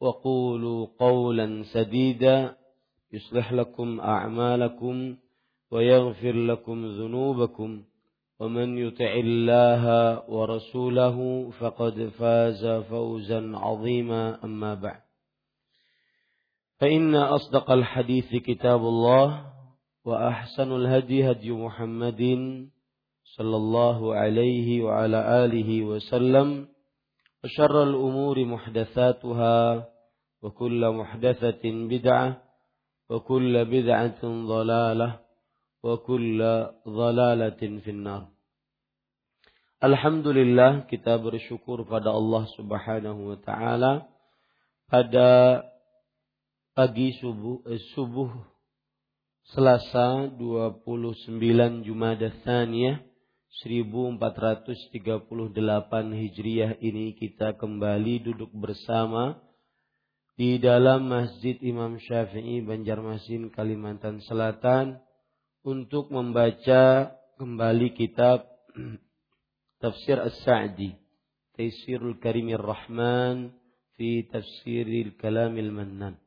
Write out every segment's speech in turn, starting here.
وقولوا قولا سديدا يصلح لكم أعمالكم ويغفر لكم ذنوبكم. ومن يطع الله ورسوله فقد فاز فوزا عظيما أما بعد. فإن أصدق الحديث كتاب الله وأحسن الهدي هدي محمد صلى الله عليه وعلى آله وسلم. وشر الأمور محدثاتها وكل محدثة بدعة وكل بدعة ضلالة وكل ضلالة في النار Alhamdulillah kita bersyukur pada Allah Subhanahu wa taala pada pagi subuh eh, subuh Selasa 29 Jumadah Tsaniyah 1438 Hijriah ini kita kembali duduk bersama di dalam Masjid Imam Syafi'i Banjarmasin Kalimantan Selatan untuk membaca kembali kitab Tafsir As-Sa'di Taisirul Karimir Rahman fi Tafsiril Kalamil Mannan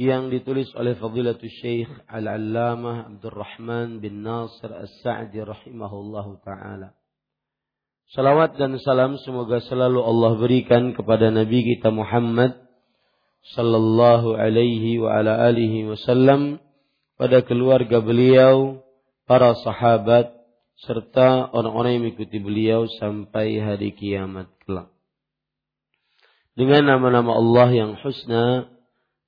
yang ditulis oleh Fadilatul Syekh Al-Allamah Abdurrahman bin Nasir As-Sa'di rahimahullahu taala. Salawat dan salam semoga selalu Allah berikan kepada Nabi kita Muhammad sallallahu alaihi wa ala alihi wasallam pada keluarga beliau, para sahabat serta orang-orang yang mengikuti beliau sampai hari kiamat kelak. Dengan nama-nama Allah yang husna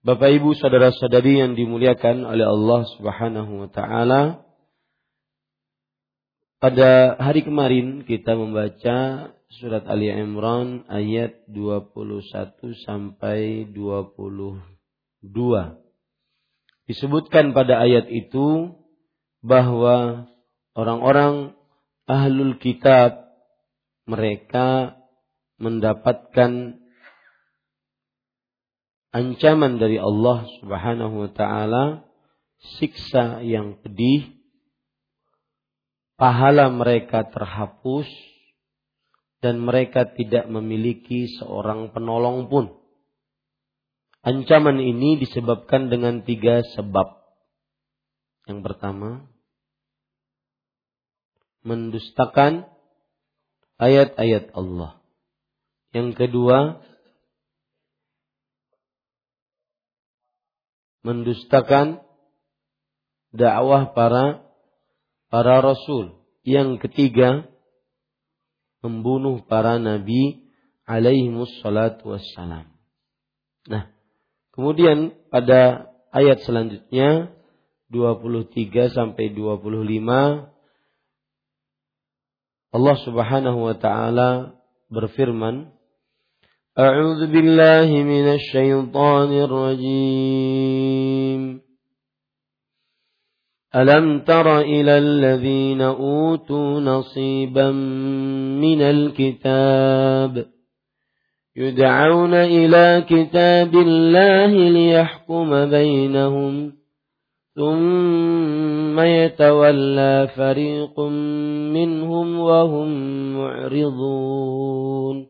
Bapak Ibu saudara-saudari yang dimuliakan oleh Allah Subhanahu wa taala. Pada hari kemarin kita membaca surat Ali Imran ayat 21 sampai 22. Disebutkan pada ayat itu bahwa orang-orang ahlul kitab mereka mendapatkan ancaman dari Allah Subhanahu wa taala, siksa yang pedih, pahala mereka terhapus dan mereka tidak memiliki seorang penolong pun. Ancaman ini disebabkan dengan tiga sebab. Yang pertama, mendustakan ayat-ayat Allah. Yang kedua, mendustakan dakwah para para rasul. Yang ketiga, membunuh para nabi alaihi wassalatu wassalam. Nah, kemudian pada ayat selanjutnya 23 sampai 25 Allah Subhanahu wa taala berfirman أعوذ بالله من الشيطان الرجيم. ألم تر إلى الذين أوتوا نصيبا من الكتاب يدعون إلى كتاب الله ليحكم بينهم ثم يتولى فريق منهم وهم معرضون.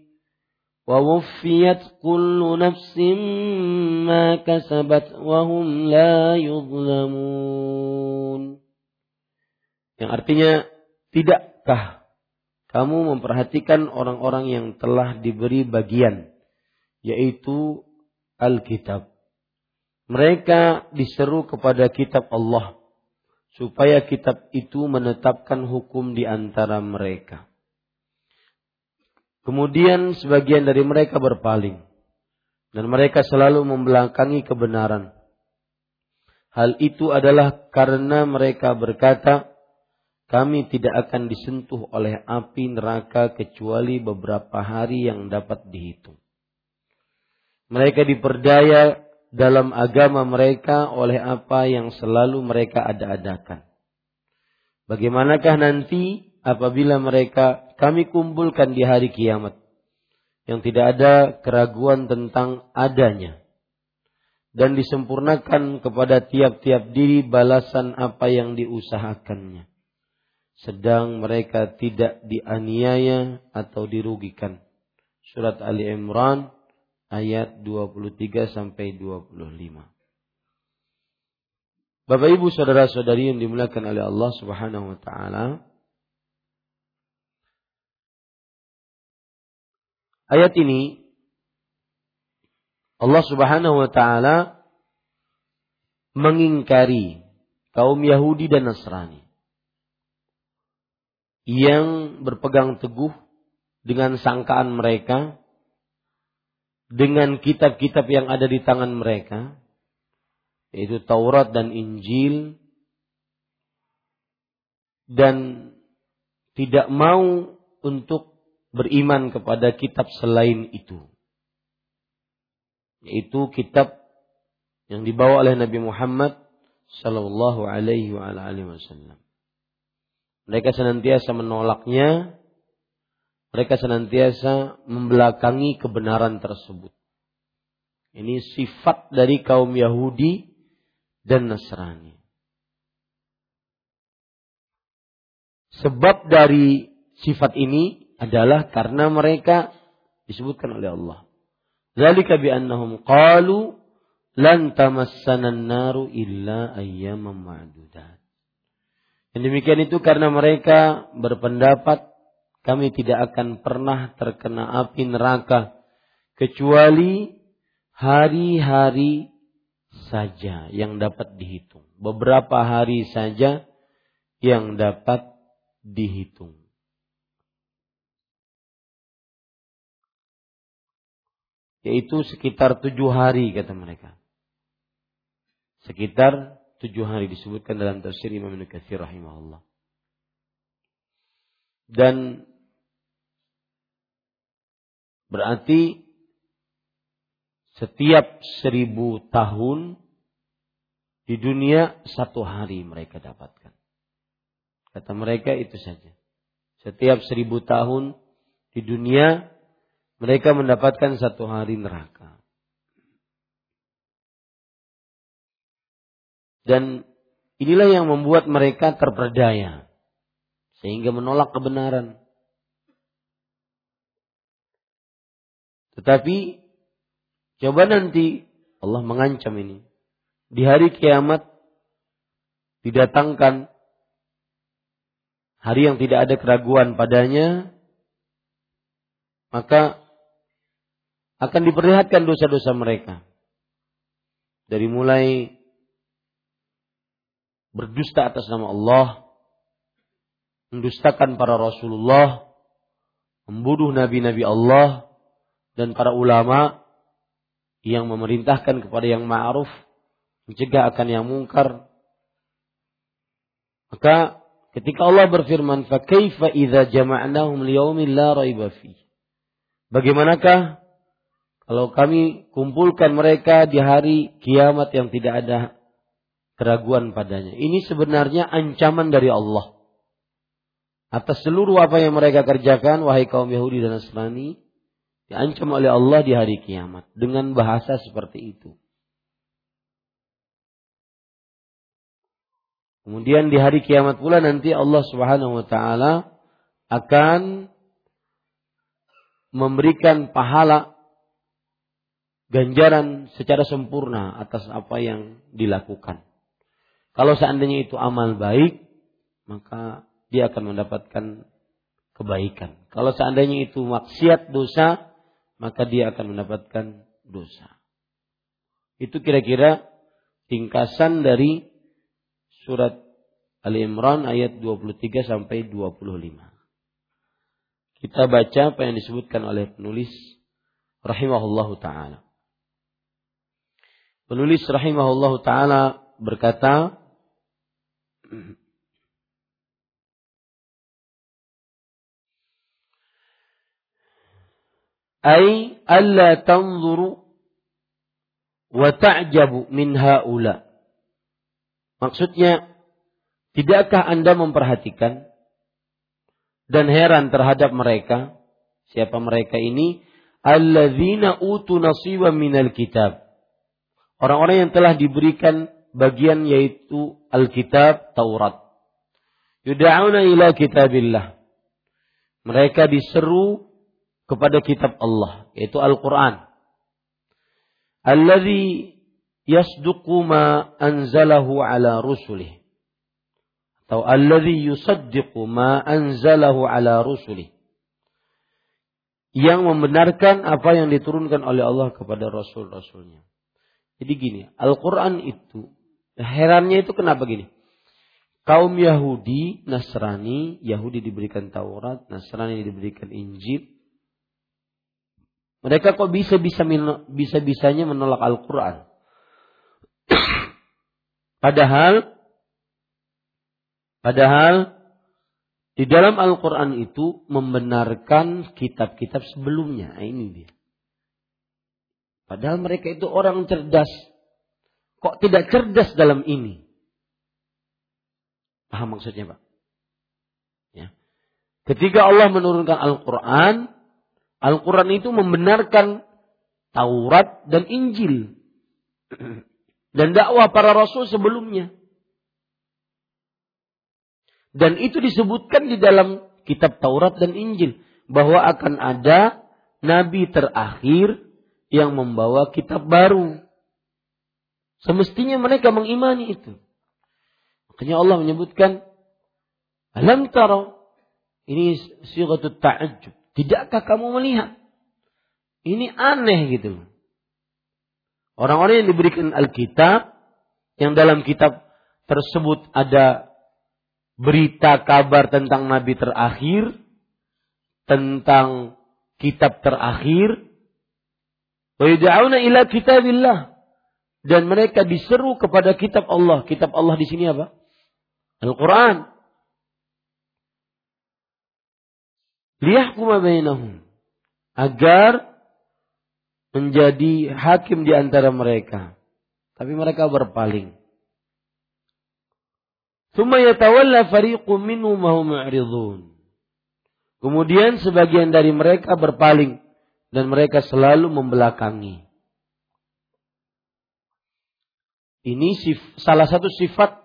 ووفيت كل نفس ما كسبت وهم لا يظلمون yang artinya tidakkah kamu memperhatikan orang-orang yang telah diberi bagian yaitu Alkitab mereka diseru kepada kitab Allah supaya kitab itu menetapkan hukum di antara mereka Kemudian sebagian dari mereka berpaling. Dan mereka selalu membelakangi kebenaran. Hal itu adalah karena mereka berkata, kami tidak akan disentuh oleh api neraka kecuali beberapa hari yang dapat dihitung. Mereka diperdaya dalam agama mereka oleh apa yang selalu mereka ada-adakan. Bagaimanakah nanti apabila mereka kami kumpulkan di hari kiamat yang tidak ada keraguan tentang adanya dan disempurnakan kepada tiap-tiap diri balasan apa yang diusahakannya. Sedang mereka tidak dianiaya atau dirugikan. Surat Ali Imran ayat 23 sampai 25 Bapak Ibu saudara-saudari yang dimuliakan oleh Allah Subhanahu wa taala ayat ini Allah Subhanahu wa taala mengingkari kaum Yahudi dan Nasrani yang berpegang teguh dengan sangkaan mereka dengan kitab-kitab yang ada di tangan mereka yaitu Taurat dan Injil dan tidak mau untuk beriman kepada kitab selain itu. Yaitu kitab yang dibawa oleh Nabi Muhammad sallallahu alaihi wasallam. Mereka senantiasa menolaknya, mereka senantiasa membelakangi kebenaran tersebut. Ini sifat dari kaum Yahudi dan Nasrani. Sebab dari sifat ini adalah karena mereka disebutkan oleh Allah. Zalika bi annahum qalu lan tamassana naru illa ayyaman ma'dudat. Dan demikian itu karena mereka berpendapat kami tidak akan pernah terkena api neraka kecuali hari-hari saja yang dapat dihitung. Beberapa hari saja yang dapat dihitung. Yaitu sekitar tujuh hari kata mereka. Sekitar tujuh hari disebutkan dalam tafsir Imam Ibn Katsir rahimahullah. Dan berarti setiap seribu tahun di dunia satu hari mereka dapatkan. Kata mereka itu saja. Setiap seribu tahun di dunia mereka mendapatkan satu hari neraka. Dan inilah yang membuat mereka terperdaya. Sehingga menolak kebenaran. Tetapi coba nanti Allah mengancam ini. Di hari kiamat didatangkan hari yang tidak ada keraguan padanya, maka akan diperlihatkan dosa-dosa mereka. Dari mulai berdusta atas nama Allah, mendustakan para Rasulullah, membunuh nabi-nabi Allah, dan para ulama yang memerintahkan kepada yang ma'ruf, mencegah akan yang mungkar, Maka ketika Allah berfirman, "Fa kaifa idza jama'nahum liyaumin raiba fi?" Bagaimanakah kalau kami kumpulkan mereka di hari kiamat yang tidak ada keraguan padanya. Ini sebenarnya ancaman dari Allah. Atas seluruh apa yang mereka kerjakan, wahai kaum Yahudi dan Nasrani, diancam oleh Allah di hari kiamat. Dengan bahasa seperti itu. Kemudian di hari kiamat pula nanti Allah Subhanahu wa taala akan memberikan pahala ganjaran secara sempurna atas apa yang dilakukan. Kalau seandainya itu amal baik, maka dia akan mendapatkan kebaikan. Kalau seandainya itu maksiat dosa, maka dia akan mendapatkan dosa. Itu kira-kira tingkasan dari surat Ali Imran ayat 23 sampai 25. Kita baca apa yang disebutkan oleh penulis rahimahullahu taala. Penulis rahimahullahu taala berkata Ay alla tanzuru wa ta'jabu min haula. Maksudnya Tidakkah Anda memperhatikan dan heran terhadap mereka? Siapa mereka ini? Alladzina utu nasiba minal kitab. Orang-orang yang telah diberikan bagian yaitu Alkitab Taurat. Yuda'una ila kitabillah. Mereka diseru kepada kitab Allah, yaitu Al-Quran. Alladhi yasduqu ma anzalahu ala rusulih atau alladhi yusaddiqu ma anzalahu ala rusuli yang membenarkan apa yang diturunkan oleh Allah kepada rasul-rasulnya. Jadi gini, Al-Quran itu, herannya itu kenapa gini? Kaum Yahudi, Nasrani, Yahudi diberikan Taurat, Nasrani diberikan Injil. Mereka kok bisa bisa bisa bisanya menolak Al-Quran? Padahal Padahal di dalam Al-Quran itu membenarkan kitab-kitab sebelumnya. Nah, ini dia. Padahal mereka itu orang cerdas. Kok tidak cerdas dalam ini? Paham maksudnya Pak? Ya. Ketika Allah menurunkan Al-Quran, Al-Quran itu membenarkan Taurat dan Injil. Dan dakwah para rasul sebelumnya. Dan itu disebutkan di dalam kitab Taurat dan Injil bahwa akan ada nabi terakhir yang membawa kitab baru. Semestinya mereka mengimani itu. Makanya Allah menyebutkan Alam taro ini sighatut ta'ajjub. Tidakkah kamu melihat? Ini aneh gitu. Orang-orang yang diberikan Alkitab yang dalam kitab tersebut ada berita kabar tentang nabi terakhir, tentang kitab terakhir, wa ila kitabillah dan mereka diseru kepada kitab Allah. Kitab Allah di sini apa? Al-Quran. Liyahkuma bainahum. Agar menjadi hakim di antara mereka. Tapi mereka berpaling. Kemudian sebagian dari mereka berpaling dan mereka selalu membelakangi. Ini salah satu sifat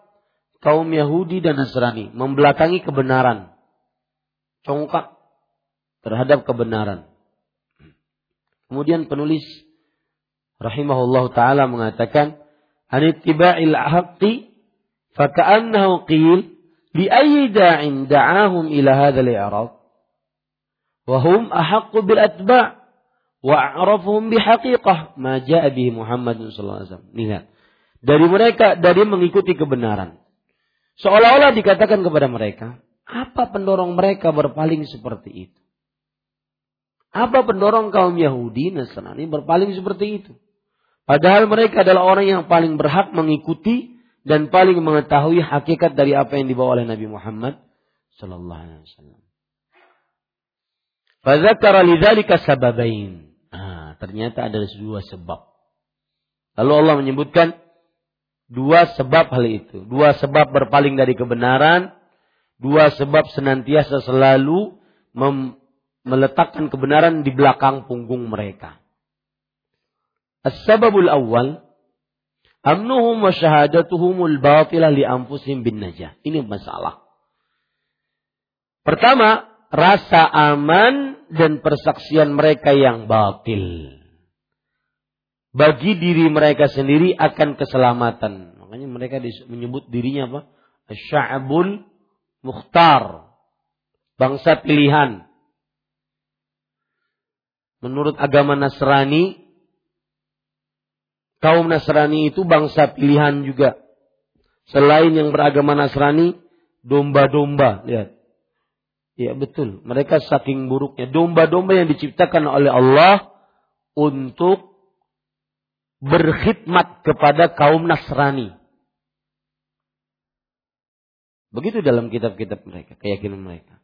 kaum Yahudi dan Nasrani, membelakangi kebenaran. Congkak terhadap kebenaran. Kemudian penulis rahimahullah taala mengatakan, "Anittiba'il haqqi faka'annahu qil li ayyi da'in da'ahum ila hadzal i'rad Wahum ahakku bil atba'." wa'arafuhum bihaqiqah ma jaa bihi Muhammad sallallahu. Lihat. Dari mereka dari mengikuti kebenaran. Seolah-olah dikatakan kepada mereka, apa pendorong mereka berpaling seperti itu? Apa pendorong kaum Yahudi Nasrani berpaling seperti itu? Padahal mereka adalah orang yang paling berhak mengikuti dan paling mengetahui hakikat dari apa yang dibawa oleh Nabi Muhammad sallallahu alaihi wasallam. Fadzakara lidzalika sababain. Ternyata ada dua sebab. Lalu Allah menyebutkan dua sebab hal itu. Dua sebab berpaling dari kebenaran. Dua sebab senantiasa selalu meletakkan kebenaran di belakang punggung mereka. As-sababul awal amnuhum wa syahadatuhumul batilah li bin najah. Ini masalah. Pertama, rasa aman dan persaksian mereka yang batil. Bagi diri mereka sendiri akan keselamatan. Makanya mereka menyebut dirinya apa? Sya'bul mukhtar. Bangsa pilihan. Menurut agama Nasrani, kaum Nasrani itu bangsa pilihan juga. Selain yang beragama Nasrani, domba-domba. Lihat. Ya betul. Mereka saking buruknya. Domba-domba yang diciptakan oleh Allah untuk berkhidmat kepada kaum Nasrani. Begitu dalam kitab-kitab mereka, keyakinan mereka.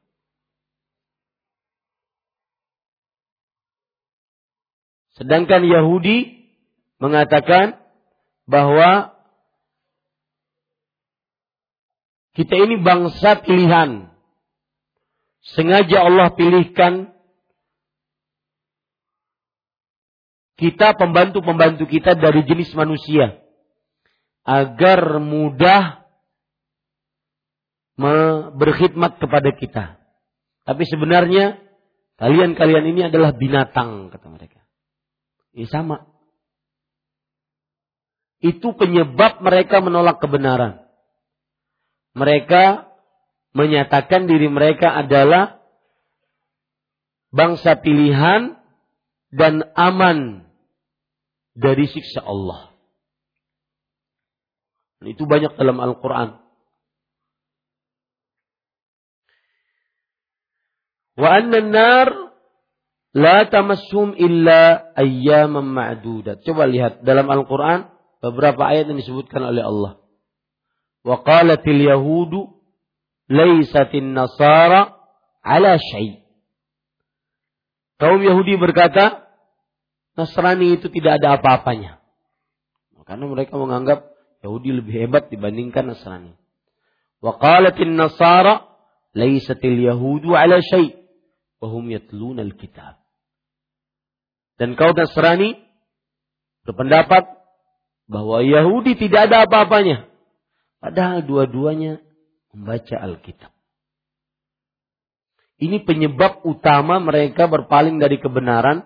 Sedangkan Yahudi mengatakan bahwa kita ini bangsa pilihan. Sengaja Allah pilihkan kita pembantu-pembantu kita dari jenis manusia agar mudah berkhidmat kepada kita. Tapi sebenarnya kalian-kalian ini adalah binatang kata mereka. Ini sama. Itu penyebab mereka menolak kebenaran. Mereka menyatakan diri mereka adalah bangsa pilihan dan aman dari siksa Allah. Dan itu banyak dalam Al-Quran. Wa anna nar la tamassum illa ayyaman ma'dudat. Coba lihat dalam Al-Quran beberapa ayat yang disebutkan oleh Allah. Wa qalatil yahudu laysatin nasara ala syai. Kaum Yahudi berkata, Nasrani itu tidak ada apa-apanya. Karena mereka menganggap Yahudi lebih hebat dibandingkan Nasrani. Wa qalatin nasara laysatil yahudu ala syai' wa hum yatluna al-kitab. Dan kaum Nasrani berpendapat bahwa Yahudi tidak ada apa-apanya. Padahal dua-duanya membaca Alkitab. Ini penyebab utama mereka berpaling dari kebenaran,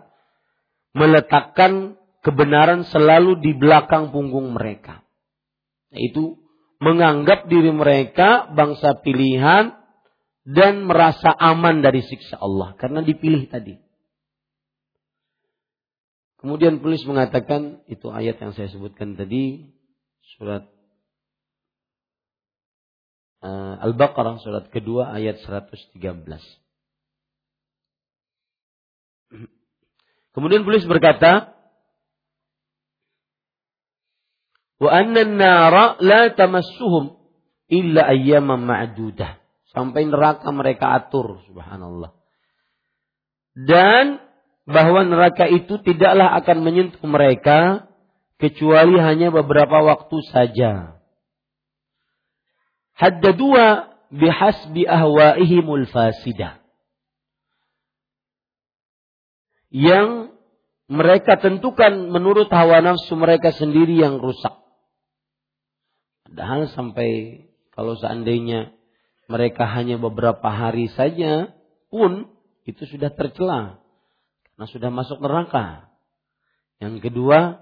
meletakkan kebenaran selalu di belakang punggung mereka. Yaitu menganggap diri mereka bangsa pilihan dan merasa aman dari siksa Allah karena dipilih tadi. Kemudian penulis mengatakan itu ayat yang saya sebutkan tadi surat Al-Baqarah surat kedua ayat 113. Kemudian tulis berkata, "Wa anna an-nara la tamassuhum illa ayyaman ma'dudah." Sampai neraka mereka atur, subhanallah. Dan bahwa neraka itu tidaklah akan menyentuh mereka kecuali hanya beberapa waktu saja haddadua bihasbi ahwaihimul fasidah. Yang mereka tentukan menurut hawa nafsu mereka sendiri yang rusak. Padahal sampai kalau seandainya mereka hanya beberapa hari saja pun itu sudah tercela karena sudah masuk neraka. Yang kedua,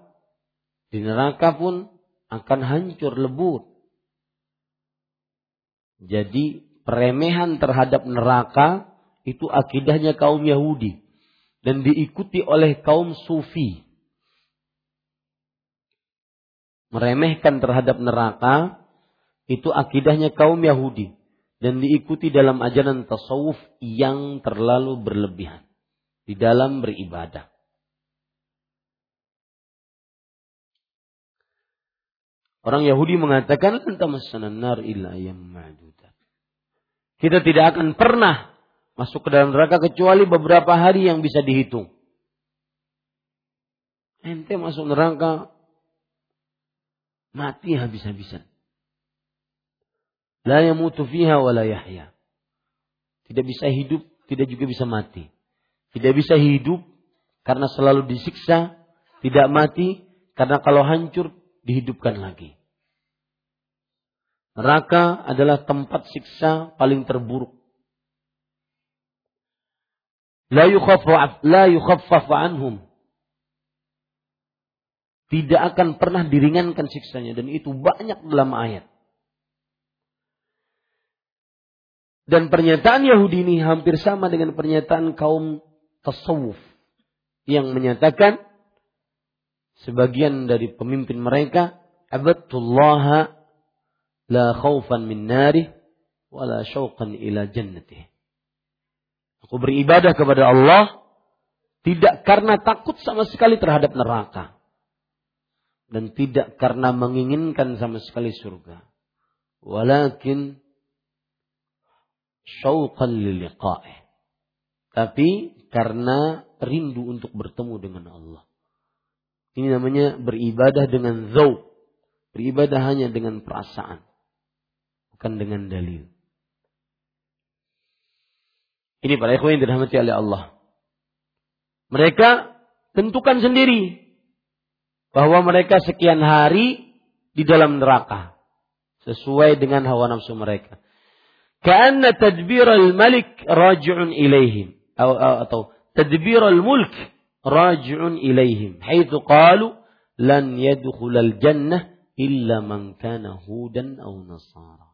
di neraka pun akan hancur lebur. Jadi peremehan terhadap neraka itu akidahnya kaum Yahudi dan diikuti oleh kaum Sufi. Meremehkan terhadap neraka itu akidahnya kaum Yahudi dan diikuti dalam ajaran tasawuf yang terlalu berlebihan di dalam beribadah. Orang Yahudi mengatakan nar illa Kita tidak akan pernah masuk ke dalam neraka kecuali beberapa hari yang bisa dihitung. Ente masuk neraka mati habis-habisan. La yamutu fiha wa la yahya. Tidak bisa hidup, tidak juga bisa mati. Tidak bisa hidup karena selalu disiksa, tidak mati karena kalau hancur dihidupkan lagi. Neraka adalah tempat siksa paling terburuk. Tidak akan pernah diringankan siksanya dan itu banyak dalam ayat. Dan pernyataan Yahudi ini hampir sama dengan pernyataan kaum tasawuf yang menyatakan sebagian dari pemimpin mereka abadullah la khaufan min narih wala syauqan ila jannatih. Aku beribadah kepada Allah tidak karena takut sama sekali terhadap neraka dan tidak karena menginginkan sama sekali surga. Walakin syauqan liliqa'ih. Tapi karena rindu untuk bertemu dengan Allah. Ini namanya beribadah dengan zauq. Beribadah hanya dengan perasaan bukan dengan dalil. Ini para ikhwan yang dirahmati oleh Allah. Mereka tentukan sendiri bahwa mereka sekian hari di dalam neraka sesuai dengan hawa nafsu mereka. Karena tadbir al-malik raj'un ilaihim atau, atau tadbir al-mulk raj'un ilaihim haitsu qalu lan yadkhul al-jannah illa man kana hudan aw nasara.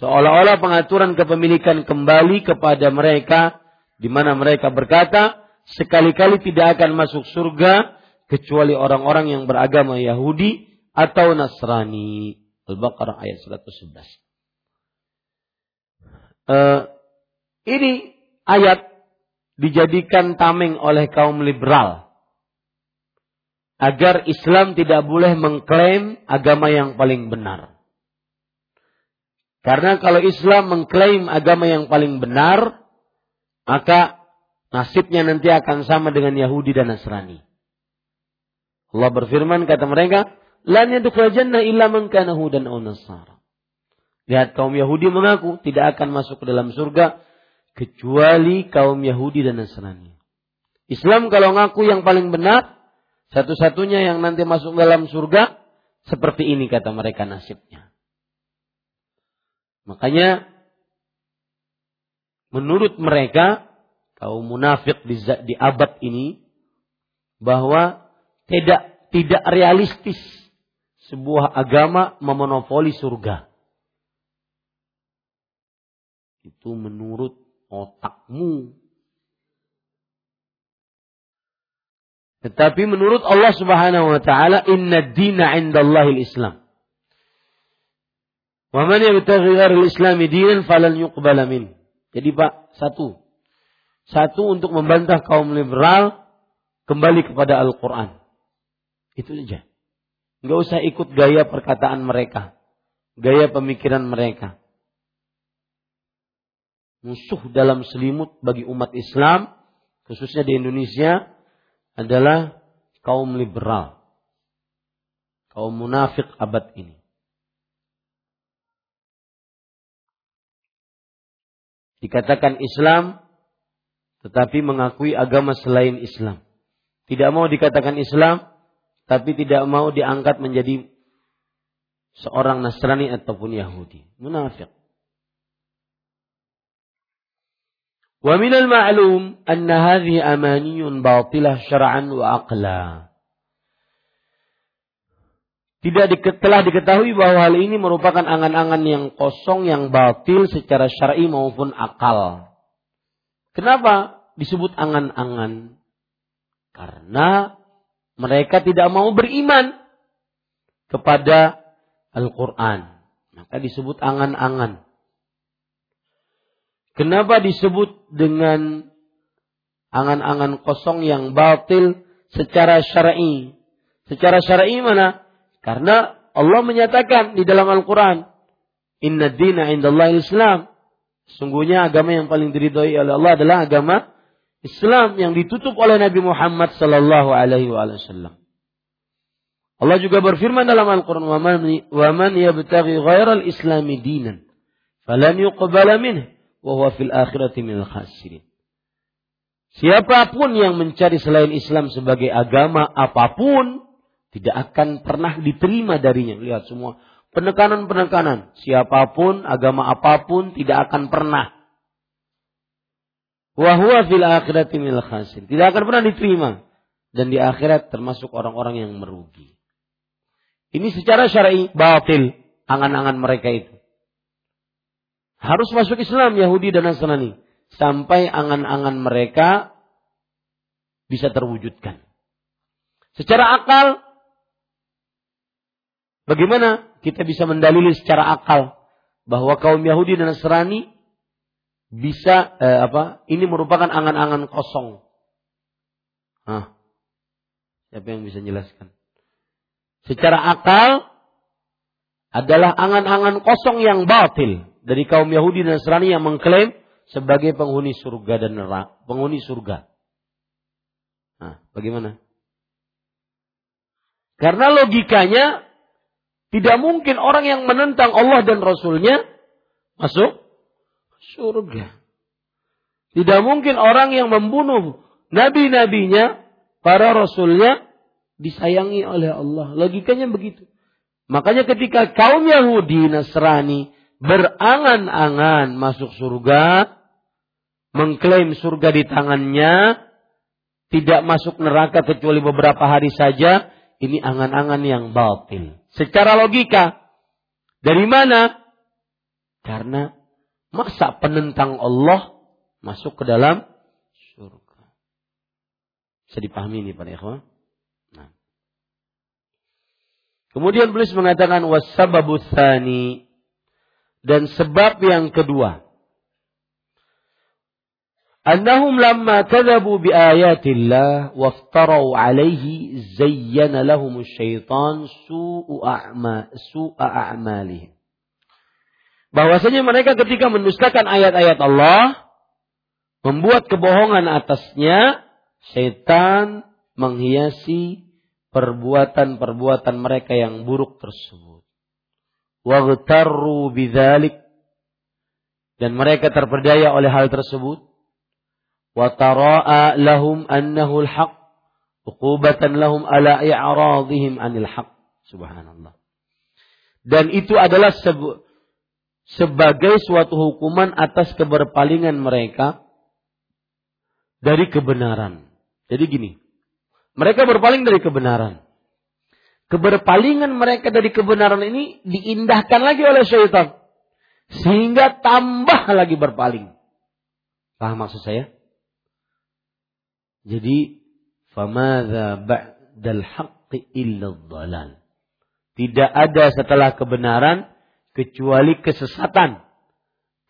Seolah-olah pengaturan kepemilikan kembali kepada mereka di mana mereka berkata sekali-kali tidak akan masuk surga kecuali orang-orang yang beragama Yahudi atau Nasrani. Al-Baqarah ayat 111. Uh, ini ayat dijadikan tameng oleh kaum liberal agar Islam tidak boleh mengklaim agama yang paling benar. Karena kalau Islam mengklaim agama yang paling benar, maka nasibnya nanti akan sama dengan Yahudi dan Nasrani. Allah berfirman kata mereka, "Lan yadkhul jannah illa man kana hudan aw nasara." Lihat kaum Yahudi mengaku tidak akan masuk ke dalam surga kecuali kaum Yahudi dan Nasrani. Islam kalau ngaku yang paling benar, satu-satunya yang nanti masuk dalam surga, seperti ini kata mereka nasibnya. Makanya menurut mereka kaum munafik di, di abad ini bahwa tidak tidak realistis sebuah agama memonopoli surga. Itu menurut otakmu. Tetapi menurut Allah Subhanahu wa taala inna dina 'indallahi islam Wa man yabtaghi al islami dinan falan yuqbala min. Jadi Pak, satu. Satu untuk membantah kaum liberal kembali kepada Al-Qur'an. Itu saja. Enggak usah ikut gaya perkataan mereka, gaya pemikiran mereka musuh dalam selimut bagi umat Islam, khususnya di Indonesia, adalah kaum liberal. Kaum munafik abad ini. dikatakan Islam tetapi mengakui agama selain Islam. Tidak mau dikatakan Islam tapi tidak mau diangkat menjadi seorang Nasrani ataupun Yahudi. Munafik. Wa minal ma'lum anna hadhi amaniyun batilah syara'an wa aqla tidak diket, telah diketahui bahwa hal ini merupakan angan-angan yang kosong yang batil secara syar'i maupun akal. Kenapa disebut angan-angan? Karena mereka tidak mau beriman kepada Al-Quran. Maka disebut angan-angan. Kenapa disebut dengan angan-angan kosong yang batil secara syar'i? Secara syar'i mana? Karena Allah menyatakan di dalam Al-Quran, Inna dina indallah Islam. Sungguhnya agama yang paling diridhoi oleh Allah adalah agama Islam yang ditutup oleh Nabi Muhammad sallallahu alaihi wasallam. Allah juga berfirman dalam Al-Quran, "Wa man yabtaghi ghairal islami dinan, falan yuqbala minhu, wa huwa fil akhirati minal khasirin." Siapa pun yang mencari selain Islam sebagai agama apa pun, tidak akan pernah diterima darinya. Lihat semua penekanan-penekanan. Siapa pun, agama apa pun, tidak akan pernah. Fil. Tidak akan pernah diterima. Dan di akhirat termasuk orang-orang yang merugi. Ini secara syar'i batil angan-angan mereka itu. Harus masuk Islam Yahudi dan Nasrani sampai angan-angan mereka bisa terwujudkan. Secara akal bagaimana kita bisa mendalili secara akal bahwa kaum Yahudi dan Nasrani bisa eh, apa? Ini merupakan angan-angan kosong. Siapa yang bisa jelaskan? secara akal adalah angan-angan kosong yang batil dari kaum Yahudi dan Nasrani yang mengklaim sebagai penghuni surga dan neraka, penghuni surga. Nah, bagaimana? Karena logikanya tidak mungkin orang yang menentang Allah dan Rasulnya masuk surga. Tidak mungkin orang yang membunuh nabi-nabinya, para rasulnya, disayangi oleh Allah. Logikanya begitu. Makanya ketika kaum Yahudi Nasrani berangan-angan masuk surga, mengklaim surga di tangannya, tidak masuk neraka kecuali beberapa hari saja, ini angan-angan yang batil. Secara logika, dari mana? Karena masa penentang Allah masuk ke dalam surga. Bisa dipahami ini para ikhwan? Kemudian beliau mengatakan wasababu dan sebab yang kedua. Annahum bi ayatillah alaihi zayyana lahum syaitan su'u a'ma. Bahwasanya mereka ketika mendustakan ayat-ayat Allah membuat kebohongan atasnya, syaitan menghiasi perbuatan-perbuatan mereka yang buruk tersebut. Waghtarru bidzalik dan mereka terperdaya oleh hal tersebut. Tara'a lahum annahu al-haq uqubatan lahum ala i'radihim anil haq. Subhanallah. Dan itu adalah sebagai suatu hukuman atas keberpalingan mereka dari kebenaran. Jadi gini, mereka berpaling dari kebenaran. Keberpalingan mereka dari kebenaran ini diindahkan lagi oleh syaitan. Sehingga tambah lagi berpaling. Paham maksud saya? Jadi, famadza ba'dal haqqi illa dhalal. Tidak ada setelah kebenaran kecuali kesesatan.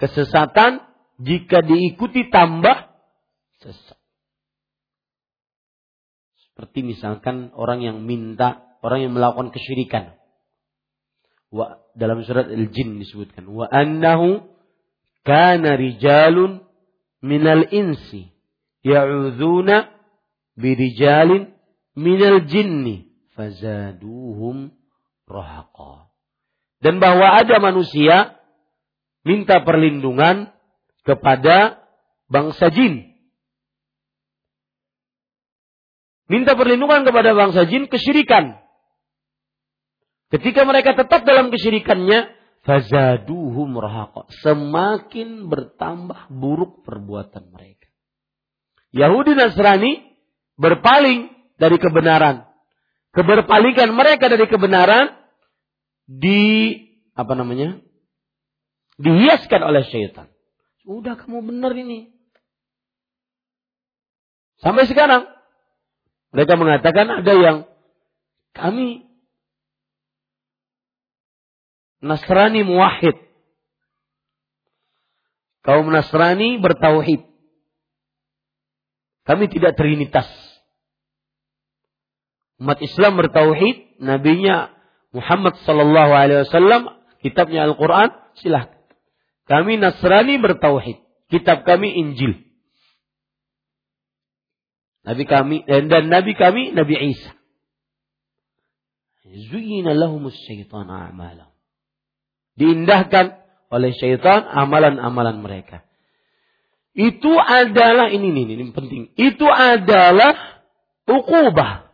Kesesatan jika diikuti tambah sesat. Seperti misalkan orang yang minta, orang yang melakukan kesyirikan. Wa, dalam surat Al-Jin disebutkan, wa annahu kana rijalun minal insi ya'udhuna birijalin minal jinni fazaduhum rahaqa. Dan bahwa ada manusia minta perlindungan kepada bangsa jin minta perlindungan kepada bangsa jin kesyirikan. Ketika mereka tetap dalam kesyirikannya, fazaduhum rahaqa. Semakin bertambah buruk perbuatan mereka. Yahudi Nasrani berpaling dari kebenaran. Keberpalingan mereka dari kebenaran di apa namanya? dihiaskan oleh syaitan. Udah kamu benar ini. Sampai sekarang mereka mengatakan ada yang kami Nasrani muwahid. Kaum Nasrani bertauhid. Kami tidak trinitas. Umat Islam bertauhid, nabinya Muhammad sallallahu alaihi wasallam, kitabnya Al-Qur'an, silahkan. Kami Nasrani bertauhid. Kitab kami Injil. Nabi kami dan, nabi kami Nabi Isa. Zuyina lahumus syaitan a'malam. Diindahkan oleh syaitan amalan-amalan mereka. Itu adalah ini, ini ini penting. Itu adalah ukubah,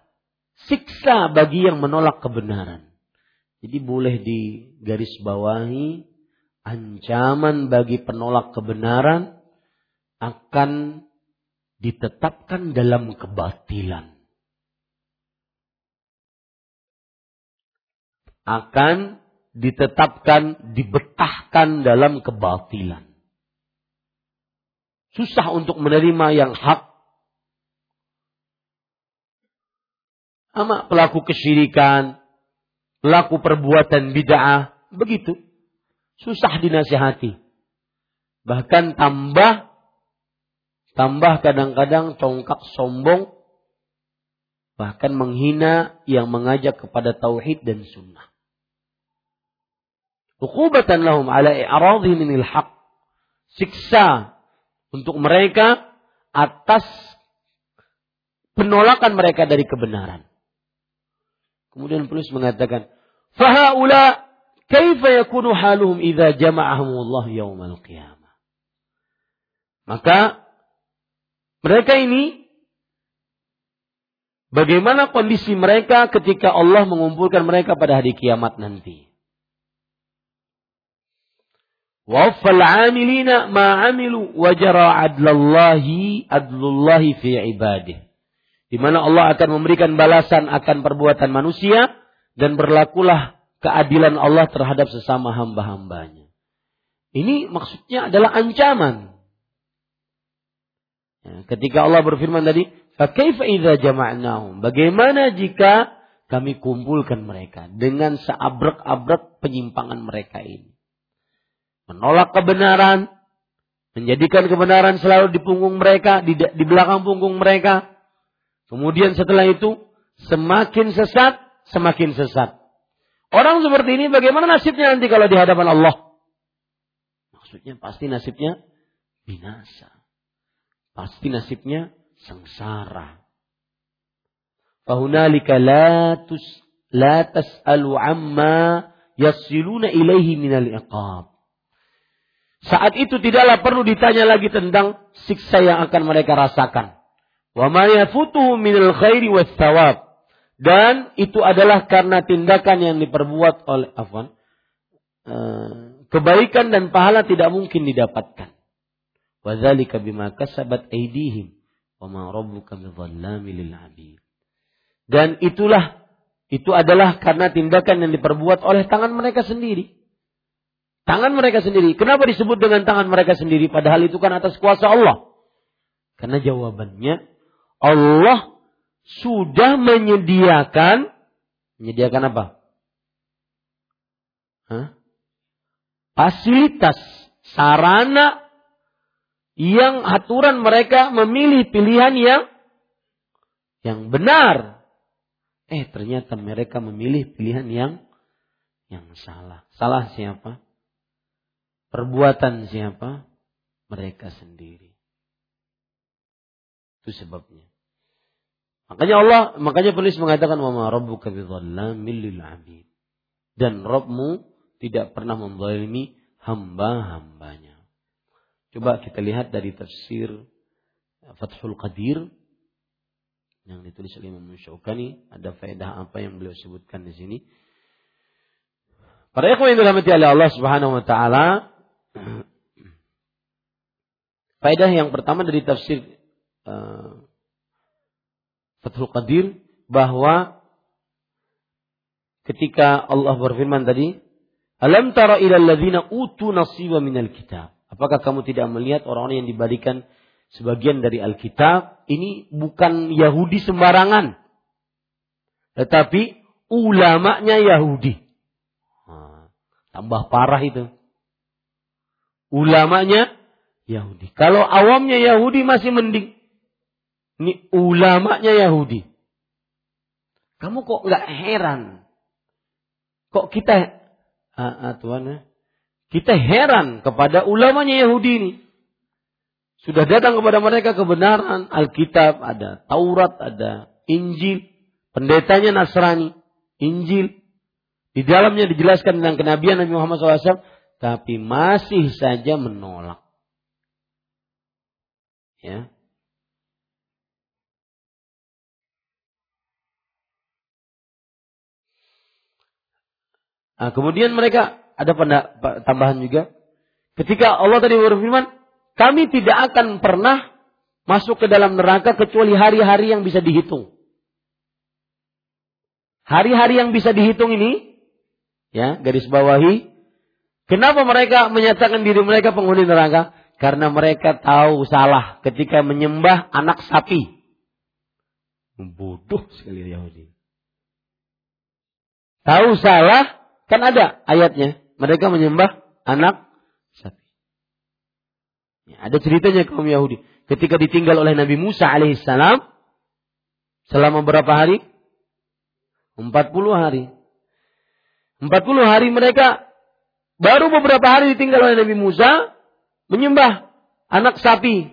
siksa bagi yang menolak kebenaran. Jadi boleh digarisbawahi ancaman bagi penolak kebenaran akan ditetapkan dalam kebatilan. Akan ditetapkan, dibetahkan dalam kebatilan. Susah untuk menerima yang hak. Ama pelaku kesyirikan, pelaku perbuatan bid'ah, begitu. Susah dinasihati. Bahkan tambah Tambah kadang-kadang congkak sombong. Bahkan menghina yang mengajak kepada tauhid dan sunnah. Ukubatan lahum ala i'radhi minil haq. Siksa untuk mereka atas penolakan mereka dari kebenaran. Kemudian penulis mengatakan, "Fahaula kaifa yakunu haluhum idza jama'ahum Allah yaumal qiyamah?" Maka mereka ini bagaimana kondisi mereka ketika Allah mengumpulkan mereka pada hari kiamat nanti. Waffal amilina ma amilu wajara adlallahi adlullahi fi ibadih. Di mana Allah akan memberikan balasan akan perbuatan manusia dan berlakulah keadilan Allah terhadap sesama hamba-hambanya. Ini maksudnya adalah ancaman. Ya, ketika Allah berfirman tadi, "Fakaifa idza jama'nahum?" Bagaimana jika kami kumpulkan mereka dengan seabrek-abrek penyimpangan mereka ini? Menolak kebenaran, menjadikan kebenaran selalu di punggung mereka, di, di belakang punggung mereka. Kemudian setelah itu semakin sesat, semakin sesat. Orang seperti ini bagaimana nasibnya nanti kalau di hadapan Allah? Maksudnya pasti nasibnya binasa pasti nasibnya sengsara. Fahunalika la tus la tas'alu amma yasiluna ilaihi minal iqab. Saat itu tidaklah perlu ditanya lagi tentang siksa yang akan mereka rasakan. Khairi. Dan itu adalah karena tindakan yang diperbuat oleh afwan. Eh, kebaikan dan pahala tidak mungkin didapatkan. Bima kasabat. Dan itulah itu adalah karena tindakan yang diperbuat oleh tangan mereka sendiri. Tangan mereka sendiri. Kenapa disebut dengan tangan mereka sendiri padahal itu kan atas kuasa Allah? Karena jawabannya Allah sudah menyediakan menyediakan apa? Hah? Fasilitas, sarana yang aturan mereka memilih pilihan yang yang benar. Eh ternyata mereka memilih pilihan yang yang salah. Salah siapa? Perbuatan siapa? Mereka sendiri. Itu sebabnya. Makanya Allah, makanya penulis mengatakan wa rabbuka bidzallamin lil abid. Dan Rabbmu tidak pernah menzalimi hamba-hambanya. Coba kita lihat dari tafsir Fathul Qadir yang ditulis oleh Imam Syaukani, ada faedah apa yang beliau sebutkan di sini. Para ikhwan yang dirahmati oleh Allah Subhanahu wa taala, faedah yang pertama dari tafsir uh, Fathul Qadir bahwa ketika Allah berfirman tadi, "Alam tara ila alladziina utu nasiba minal kitab." Apakah kamu tidak melihat orang-orang yang diberikan sebagian dari Alkitab ini bukan Yahudi sembarangan. Tetapi ulamanya Yahudi. Nah, tambah parah itu. Ulamanya Yahudi. Kalau awamnya Yahudi masih mending. Ini ulamanya Yahudi. Kamu kok nggak heran? kok kita ah, ah, Tuhan ya, kita heran kepada ulamanya Yahudi ini. Sudah datang kepada mereka kebenaran Alkitab, ada Taurat, ada Injil, pendetanya Nasrani, Injil. Di dalamnya dijelaskan tentang kenabian Nabi Muhammad SAW, tapi masih saja menolak. Ya. Nah, kemudian mereka ada tambahan juga. Ketika Allah tadi berfirman, kami tidak akan pernah masuk ke dalam neraka kecuali hari-hari yang bisa dihitung. Hari-hari yang bisa dihitung ini, ya garis bawahi, kenapa mereka menyatakan diri mereka penghuni neraka? Karena mereka tahu salah ketika menyembah anak sapi. Bodoh sekali Yahudi. Tahu salah, kan ada ayatnya. Mereka menyembah anak sapi. Ya, ada ceritanya kaum Yahudi. Ketika ditinggal oleh Nabi Musa alaihissalam. Selama berapa hari? 40 hari. 40 hari mereka baru beberapa hari ditinggal oleh Nabi Musa menyembah anak sapi.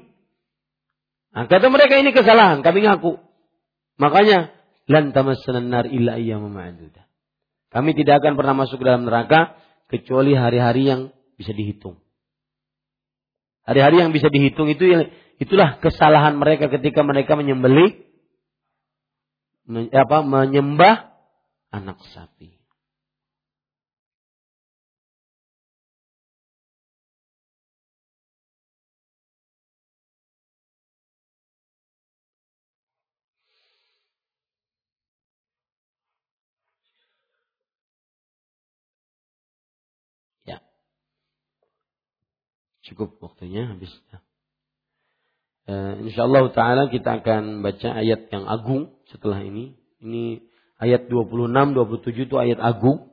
Nah, kata mereka ini kesalahan, kami ngaku. Makanya lan tamassanan nar ayyaman ma'dudah. Kami tidak akan pernah masuk ke dalam neraka kecuali hari-hari yang bisa dihitung. Hari-hari yang bisa dihitung itu itulah kesalahan mereka ketika mereka menyembelih apa menyembah anak sapi. Cukup waktunya habis. Uh, insyaallah taala kita akan baca ayat yang agung setelah ini. Ini ayat 26 27 itu ayat agung.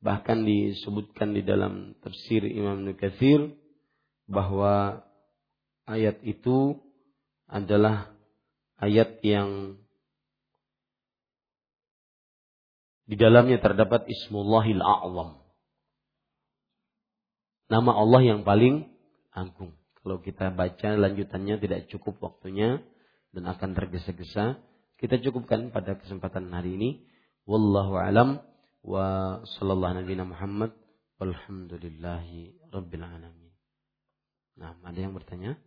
Bahkan disebutkan di dalam tafsir Imam Nukathir bahwa ayat itu adalah ayat yang di dalamnya terdapat Ismullahil A'zam nama Allah yang paling agung. Kalau kita baca lanjutannya tidak cukup waktunya dan akan tergesa-gesa, kita cukupkan pada kesempatan hari ini. Wallahu alam wa sallallahu nabi Muhammad walhamdulillahi rabbil alamin. Nah, ada yang bertanya?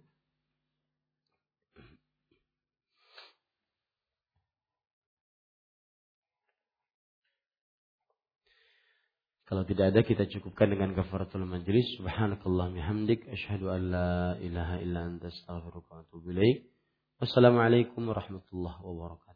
Kalau tidak ada kita cukupkan dengan kafaratul majlis. Subhanakallah bihamdik. Asyhadu an la ilaha illa anta astaghfiruka wa atubu. Wassalamualaikum warahmatullahi wabarakatuh.